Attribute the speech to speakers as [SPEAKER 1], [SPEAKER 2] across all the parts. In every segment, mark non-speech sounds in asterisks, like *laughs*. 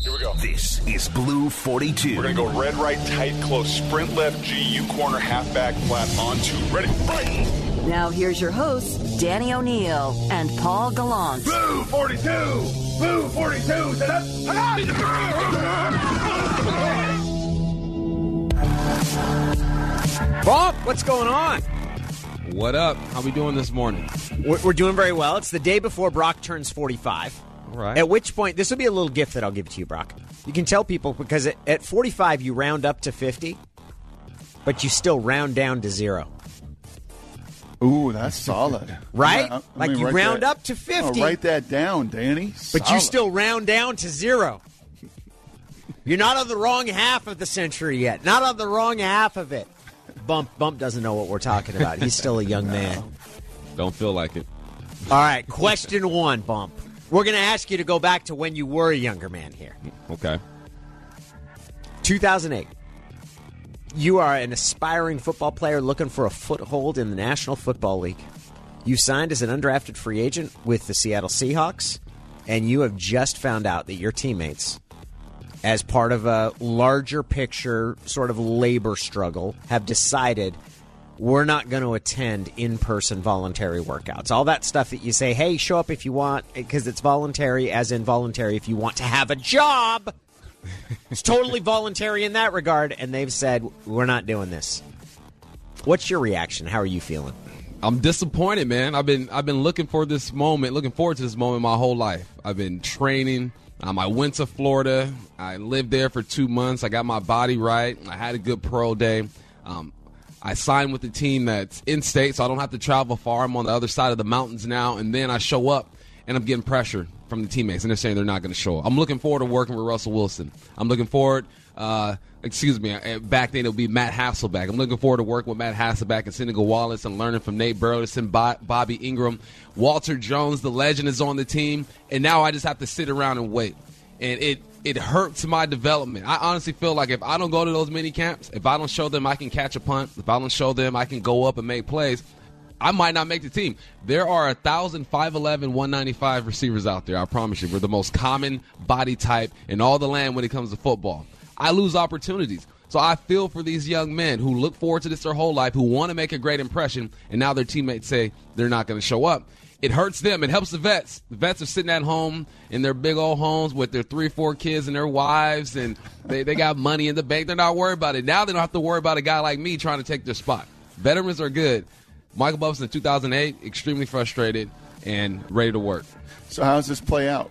[SPEAKER 1] Here we go.
[SPEAKER 2] This is Blue 42.
[SPEAKER 1] We're going to go red, right, tight, close, sprint left, GU corner, halfback, flat, on two. Ready, right.
[SPEAKER 3] Now here's your hosts, Danny O'Neil and Paul Gallant.
[SPEAKER 2] Blue 42! Blue 42!
[SPEAKER 4] Bob, what's going on?
[SPEAKER 5] What up? How we doing this morning?
[SPEAKER 4] We're, we're doing very well. It's the day before Brock turns 45.
[SPEAKER 5] All right.
[SPEAKER 4] At which point, this will be a little gift that I'll give to you, Brock. You can tell people because at, at 45, you round up to 50, but you still round down to zero.
[SPEAKER 6] Ooh, that's solid. *laughs*
[SPEAKER 4] Right?
[SPEAKER 6] Let me- uh, let
[SPEAKER 4] Like
[SPEAKER 6] me
[SPEAKER 4] you round
[SPEAKER 6] that-
[SPEAKER 4] up to 50.
[SPEAKER 6] Oh, write that down, Danny.
[SPEAKER 4] But you still round down to zero. You're not on the wrong half of the century yet. Not on the wrong half of it. Bump Bump doesn't know what we're talking about. He's still a young *laughs* man.
[SPEAKER 5] Don't feel like it.
[SPEAKER 4] All right, question one, Bump. We're going to ask you to go back to when you were a younger man here.
[SPEAKER 5] Okay.
[SPEAKER 4] 2008. You are an aspiring football player looking for a foothold in the National Football League. You signed as an undrafted free agent with the Seattle Seahawks, and you have just found out that your teammates, as part of a larger picture sort of labor struggle, have decided we're not going to attend in person voluntary workouts. All that stuff that you say, hey, show up if you want, because it's voluntary, as in voluntary if you want to have a job. It's totally voluntary in that regard, and they've said we're not doing this. What's your reaction? How are you feeling?
[SPEAKER 5] I'm disappointed, man. I've been I've been looking for this moment, looking forward to this moment my whole life. I've been training. Um, I went to Florida. I lived there for two months. I got my body right. I had a good pro day. Um, I signed with a team that's in state, so I don't have to travel far. I'm on the other side of the mountains now, and then I show up and I'm getting pressure from the teammates, and they're saying they're not going to show up. I'm looking forward to working with Russell Wilson. I'm looking forward. Uh, excuse me. uh, Back then it'll be Matt Hasselbeck. I'm looking forward to working with Matt Hasselbeck and Seneca Wallace and learning from Nate Burleson, Bo- Bobby Engram, Walter Jones. The legend is on the team, and now I just have to sit around and wait. And it it hurts my development. I honestly feel like if I don't go to those mini camps, if I don't show them I can catch a punt, if I don't show them I can go up and make plays, I might not make the team. There are a thousand, five eleven, one ninety five receivers out there. I promise you, we're the most common body type in all the land when it comes to football. I lose opportunities. So I feel for these young men who look forward to this their whole life, who want to make a great impression, and now their teammates say they're not going to show up. It hurts them. It helps the vets. The vets are sitting at home in their big old homes with their three, four kids and their wives, and they, they got money in the bank. They're not worried about it. Now they don't have to worry about a guy like me trying to take their spot. Veterans are good. Michael Bumpus in 2008, extremely frustrated and ready to work.
[SPEAKER 6] So how does this play out?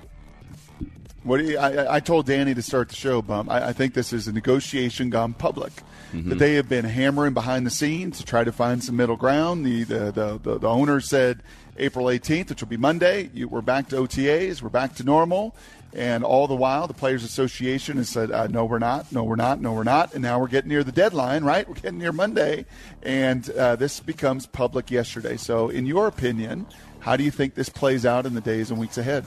[SPEAKER 6] What do you, I, I told Danny to start the show, Bump. I, I think this is a negotiation gone public.
[SPEAKER 5] Mm-hmm.
[SPEAKER 6] That they have been hammering behind the scenes to try to find some middle ground. The the, the, the, the owner said April 18th, which will be Monday. You, we're back to OTAs. We're back to normal. And all the while, the Players Association has said, uh, no, we're not. No, we're not. No, we're not. And now we're getting near the deadline, right? We're getting near Monday. And uh, this becomes public yesterday. So, in your opinion, how do you think this plays out in the days and weeks ahead?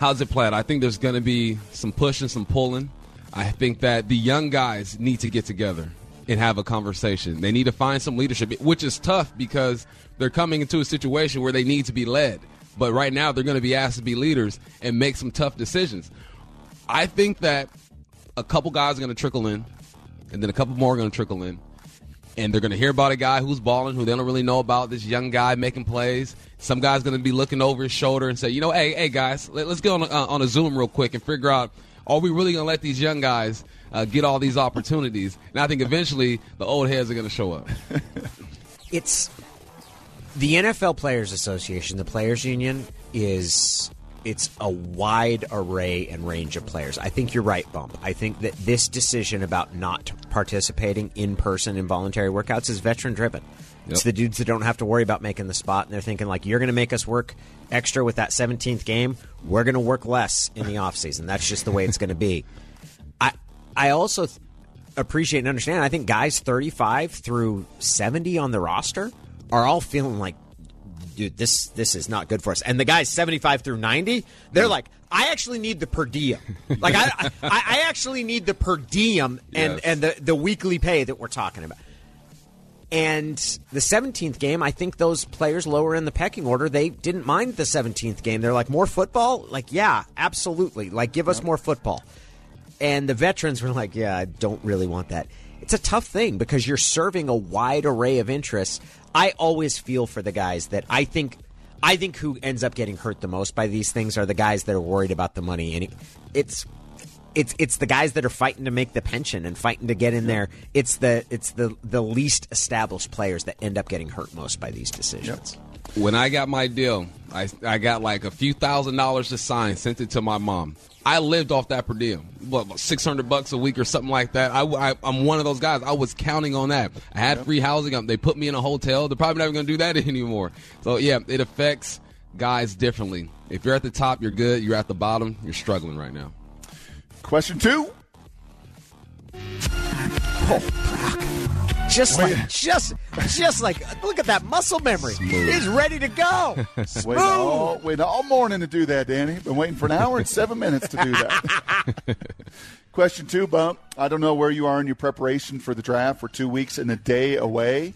[SPEAKER 5] How's it planned? I think there's going to be some pushing, some pulling. I think that the young guys need to get together and have a conversation. They need to find some leadership, which is tough because they're coming into a situation where they need to be led. But right now, they're going to be asked to be leaders and make some tough decisions. I think that a couple guys are going to trickle in, and then a couple more are going to trickle in. And they're going to hear about a guy who's balling, who they don't really know about, this young guy making plays. Some guy's going to be looking over his shoulder and say, you know, hey, hey, guys, let, us get on a, on a Zoom real quick and figure out, are we really going to let these young guys uh, get all these opportunities? And I think eventually the old heads are going to show up.
[SPEAKER 4] It's the NFL Players Association, the Players Union, is it's a wide array and range of players. I think you're right, Bump. I think that this decision about not participating in person in voluntary workouts is veteran driven. It's the dudes that don't have to worry about making the spot, and they're thinking like, "You're going to make us work extra with that 17th game. We're going to work less in the offseason. That's just the way it's going to be." *laughs* I I also th- appreciate and understand. I think guys 35 through 70 on the roster are all feeling like, dude, this this is not good for us. And the guys 75 through 90, they're like, I actually need the per diem. Like I I, I actually need the per diem and
[SPEAKER 5] Yes.
[SPEAKER 4] and the the weekly pay that we're talking about. And the 17th game, I think those players lower in the pecking order, they didn't mind the 17th game. They're like, more football? Like, yeah, absolutely. Like, give us more football. And the veterans were like, yeah, I don't really want that. It's a tough thing because you're serving a wide array of interests. I always feel for the guys that I think I think who ends up getting hurt the most by these things are the guys that are worried about the money and it, it's it's it's the guys that are fighting to make the pension and fighting to get in there. It's the it's the the least established players that end up getting hurt most by these decisions.
[SPEAKER 5] When I got my deal, I, I got like a few thousand dollars to sign, sent it to my mom. I lived off that per diem, what, six hundred bucks a week or something like that. I, am one of those guys. I was counting on that. I had free housing. Um, they put me in a hotel. They're probably never going to do that *laughs* anymore. So yeah, it affects guys differently. If you're at the top, you're good. You're at the bottom, you're struggling right now.
[SPEAKER 6] Question two.
[SPEAKER 4] Oh, just like, just, just like, look at that muscle memory. He's ready to go. *laughs*
[SPEAKER 6] Waiting all, waiting all morning to do that, Danny. Been waiting for an hour and seven minutes to do that. *laughs* Question two, Bump. I don't know where you are in your preparation for the draft. for two weeks and a day away.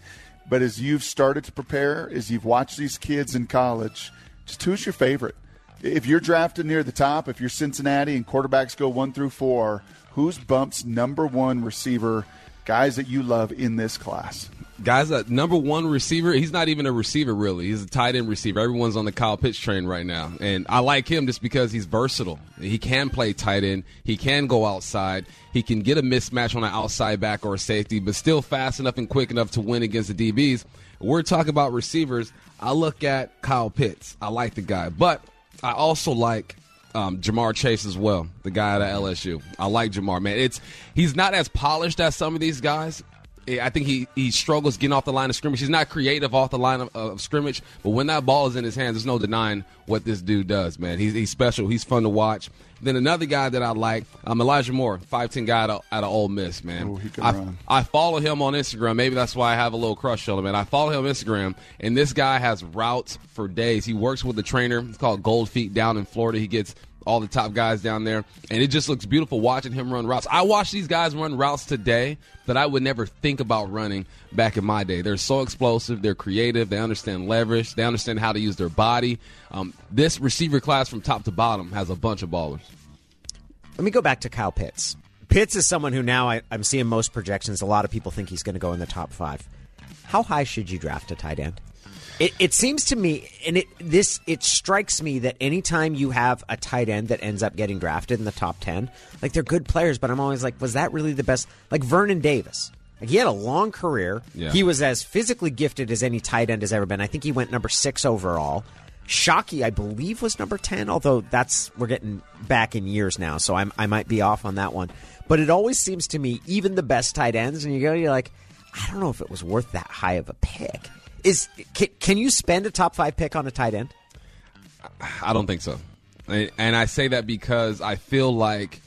[SPEAKER 6] But as you've started to prepare, as you've watched these kids in college, just who's your favorite? If you're drafted near the top, if you're Cincinnati and quarterbacks go one through four, who's Bump's number one receiver – guys that you love in this class?
[SPEAKER 5] Guys, that number one receiver, he's not even a receiver really. He's a tight end receiver. Everyone's on the Kyle Pitts train right now. And I like him just because he's versatile. He can play tight end. He can go outside. He can get a mismatch on an outside back or a safety, but still fast enough and quick enough to win against the DBs. We're talking about receivers. I look at Kyle Pitts. I like the guy. But I also like um, Ja'Marr Chase as well, the guy at LSU. I like Ja'Marr, man. It's he's not as polished as some of these guys. I think he, he struggles getting off the line of scrimmage. He's not creative off the line of, of, scrimmage, but when that ball is in his hands, there's no denying what this dude does, man. He's, he's special. He's fun to watch. Then another guy that I like, um, Elijah Moore, 5'10 guy out of, out of Ole Miss, man.
[SPEAKER 6] Ooh,
[SPEAKER 5] I, I, follow him on Instagram. Maybe that's why I have a little crush on him, man. I follow him on Instagram, and this guy has routes for days. He works with a trainer. It's called Gold Feet down in Florida. He gets all the top guys down there, and it just looks beautiful watching him run routes. I watch these guys run routes today that I would never think about running back in my day. They're so explosive, they're creative, they understand leverage, they understand how to use their body. Um, this receiver class from top to bottom has a bunch of ballers.
[SPEAKER 4] Let me go back to Kyle Pitts. Pitts is someone who now I, I'm seeing most projections. A lot of people think he's going to go in the top five. How high should you draft a tight end? It, it seems to me, and it this it strikes me that anytime you have a tight end that ends up getting drafted in the top ten, like they're good players, but I'm always like, was that really the best? Like Vernon Davis, like he had a long career.
[SPEAKER 5] Yeah.
[SPEAKER 4] He was as physically gifted as any tight end has ever been. I think he went number six overall. Shockey, I believe, was number ten. Although that's we're getting back in years now, so I'm, I might be off on that one. But it always seems to me, even the best tight ends, and you go, you're like, I don't know if it was worth that high of a pick. Is can, can you spend a top five pick on a tight end?
[SPEAKER 5] I don't think so, and I say that because I feel like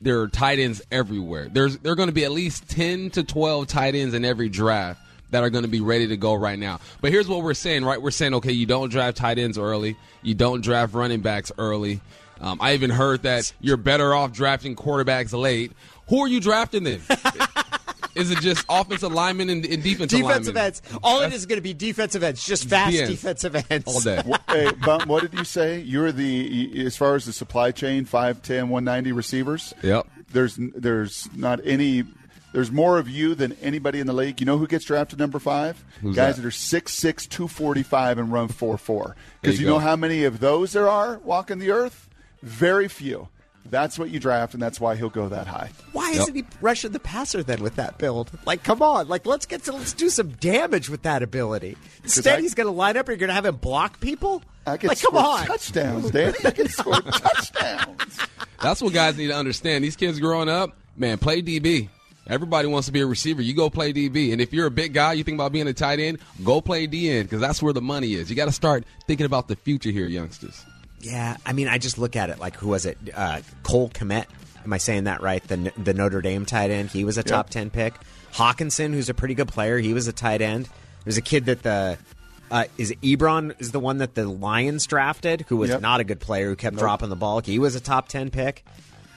[SPEAKER 5] there are tight ends everywhere. There's there are going to be at least ten to twelve tight ends in every draft that are going to be ready to go right now. But here's what we're saying, right? We're saying, okay, you don't draft tight ends early, you don't draft running backs early. Um, I even heard that *laughs* you're better off drafting quarterbacks late. Who are you drafting then? *laughs* Is it just offensive linemen and, and defensive,
[SPEAKER 4] defensive
[SPEAKER 5] linemen?
[SPEAKER 4] ends? All it is going to be defensive ends, just fast defensive ends
[SPEAKER 5] all day.
[SPEAKER 6] hey, but what did you say? You're the as far as the supply chain, 5'10", 190 receivers.
[SPEAKER 5] Yep.
[SPEAKER 6] There's there's not any. There's more of you than anybody in the league. You know who gets drafted number five?
[SPEAKER 5] Who's
[SPEAKER 6] Guys
[SPEAKER 5] that?
[SPEAKER 6] that are 6'6", 245 and run 4'4". Because
[SPEAKER 5] you
[SPEAKER 6] you, know how many of those there are walking the earth? Very few. That's what you draft, and that's why he'll go that high.
[SPEAKER 4] Why isn't he rushing the passer then with that build? Like, come on, like let's get to let's do some damage with that ability. Instead,
[SPEAKER 6] I-
[SPEAKER 4] he's going to line up. You're going to have him block people.
[SPEAKER 6] I can
[SPEAKER 4] like, come
[SPEAKER 6] score
[SPEAKER 4] on.
[SPEAKER 6] touchdowns, Danny. I can score *laughs* touchdowns.
[SPEAKER 5] That's what guys need to understand. These kids growing up, man, play DB. Everybody wants to be a receiver. You go play DB. And if you're a big guy, you think about being a tight end, go play DN because that's where the money is. You got to start thinking about the future here, youngsters.
[SPEAKER 4] Yeah, I mean, I just look at it like who was it? Uh, Cole Kmet. Am I saying that right? The the Notre Dame tight end. He was a top ten pick. Hockenson, who's a pretty good player, he was a tight end. There's a kid that the uh, is Ebron is the one that the Lions drafted, who was
[SPEAKER 6] Yep.
[SPEAKER 4] not a good player, who kept dropping the ball. He was a top ten pick.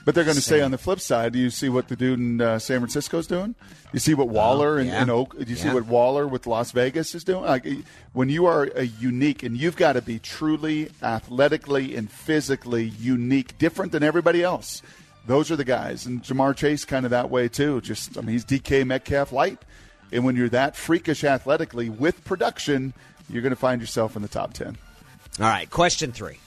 [SPEAKER 6] But they're going to say on the flip side, do you see what the dude in uh, San Francisco's doing? You see what Waller and,
[SPEAKER 4] Oh, yeah.
[SPEAKER 6] and Oak? Do you see what Waller with Las Vegas is doing? Like when you are a unique, and you've got to be truly athletically and physically unique, different than everybody else. Those are the guys, and Ja'Marr Chase kind of that way too. Just I mean, he's DK Metcalf light, and when you're that freakish athletically with production, you're going to find yourself in the top ten.
[SPEAKER 4] All right, question three.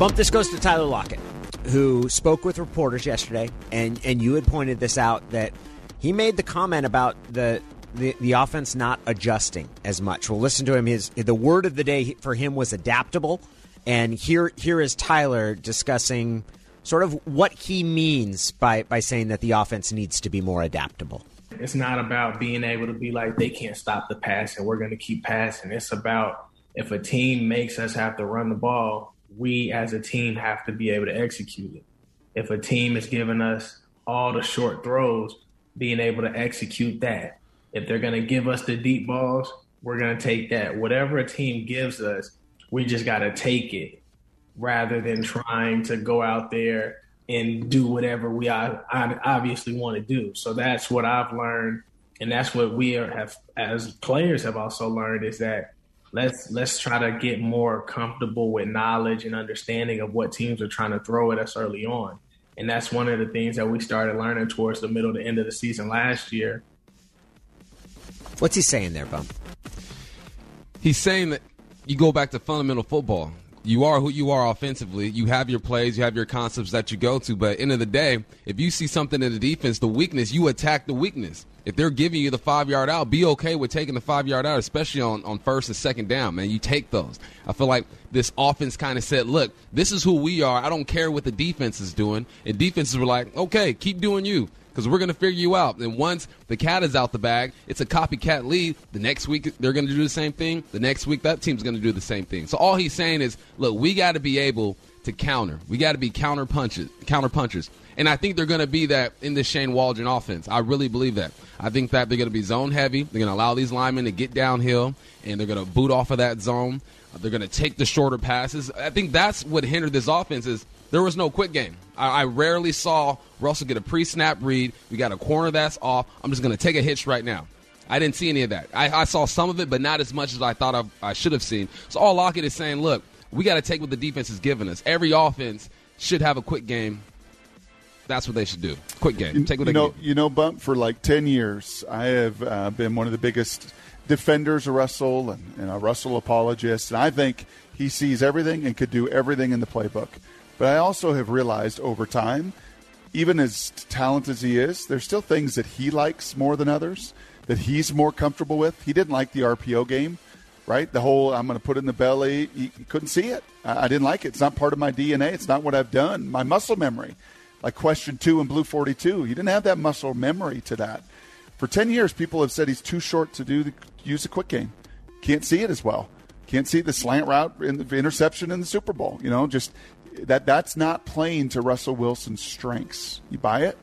[SPEAKER 4] Bump this goes to Tyler Lockett, who spoke with reporters yesterday, and, and you had pointed this out that he made the comment about the, the the offense not adjusting as much. We'll listen to him. His the word of the day for him was adaptable, and here here is Tyler discussing sort of what he means by by saying that the offense needs to be more adaptable.
[SPEAKER 7] It's not about being able to be like they can't stop the pass and we're going to keep passing. It's about if a team makes us have to run the ball, we as a team have to be able to execute it. If a team is giving us all the short throws, being able to execute that. If they're going to give us the deep balls, we're going to take that. Whatever a team gives us, we just got to take it rather than trying to go out there and do whatever we obviously want to do. So that's what I've learned, and that's what we have as players have also learned is that let's let's try to get more comfortable with knowledge and understanding of what teams are trying to throw at us early on. And that's one of the things that we started learning towards the middle to end of the season last year.
[SPEAKER 4] What's he saying there, Bump?
[SPEAKER 5] He's saying that you go back to fundamental football. You are who you are offensively. You have your plays, you have your concepts that you go to. But end of the day, if you see something in the defense, the weakness, you attack the weakness. If they're giving you the five yard out, be okay with taking the five yard out, especially on, on first and second down, man. You take those. I feel like this offense kind of said, look, this is who we are. I don't care what the defense is doing. And defenses were like, okay, keep doing you because we're going to figure you out. And once the cat is out the bag, it's a copycat lead. The next week, they're going to do the same thing. The next week, that team's going to do the same thing. So all he's saying is, look, we got to be able to counter. We got to be counter punches, counter punchers. And I think they're going to be that in this Shane Waldron offense. I really believe that. I think that they're going to be zone heavy. They're going to allow these linemen to get downhill, and they're going to boot off of that zone. They're going to take the shorter passes. I think that's what hindered this offense is there was no quick game. I, I rarely saw Russell get a pre-snap read. We got a corner that's off. I'm just going to take a hitch right now. I didn't see any of that. I, I saw some of it, but not as much as I thought I, I should have seen. So all Lockett is saying, look, we got to take what the defense is giving us. Every offense should have a quick game. That's what they should do. Quick game. Take what
[SPEAKER 6] you
[SPEAKER 5] they
[SPEAKER 6] know,
[SPEAKER 5] give.
[SPEAKER 6] you know, Bump. For like ten years, I have uh, been one of the biggest defenders of Russell and, and a Russell apologist, and I think he sees everything and could do everything in the playbook. But I also have realized over time, even as talented as he is, there's still things that he likes more than others that he's more comfortable with. He didn't like the RPO game, right? The whole I'm going to put in the belly. You, he couldn't see it. I, I didn't like it. It's not part of my DNA. It's not what I've done. My muscle memory, like question two in Blue 42, he didn't have that muscle memory to that. For 10 years, people have said he's too short to do the, use the quick game. Can't see it as well. Can't see the slant route in the interception in the Super Bowl. You know, just that that's not playing to Russell Wilson's strengths. You buy it?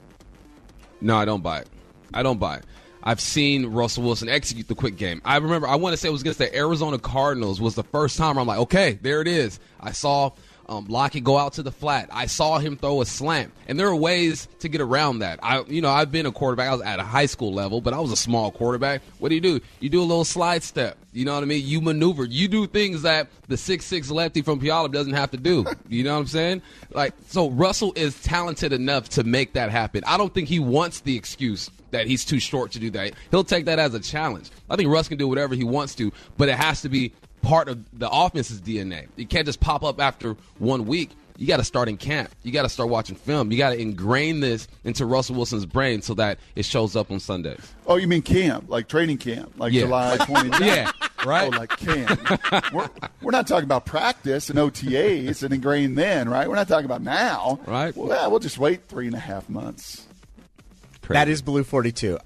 [SPEAKER 5] No, I don't buy it. I don't buy it. I've seen Russell Wilson execute the quick game. I remember, I want to say it was against the Arizona Cardinals was the first time I'm like, okay, there it is. I saw um, Lockett go out to the flat. I saw him throw a slant, and there are ways to get around that. I, you know, I've been a quarterback. I was at a high school level, but I was a small quarterback. What do you do? You do a little slide step. You know what I mean? You maneuver. You do things that the six six lefty from Puyallup doesn't have to do. You know what I'm saying? Like, so Russell is talented enough to make that happen. I don't think he wants the excuse that he's too short to do that. He'll take that as a challenge. I think Russ can do whatever he wants to, but it has to be part of the offense's DNA. You can't just pop up after one week. You got to start in camp. You got to start watching film. You got to ingrain this into Russell Wilson's brain so that it shows up on Sundays.
[SPEAKER 6] Oh, you mean camp, like training camp, like
[SPEAKER 5] Yeah.
[SPEAKER 6] July *laughs* 29th?
[SPEAKER 5] Yeah, right?
[SPEAKER 6] Oh, like camp. we're, we're not talking about practice and OTAs and ingrain then, right? We're not talking about now.
[SPEAKER 5] Right.
[SPEAKER 6] Well, yeah, we'll just wait three and a half months.
[SPEAKER 4] That is Blue 42.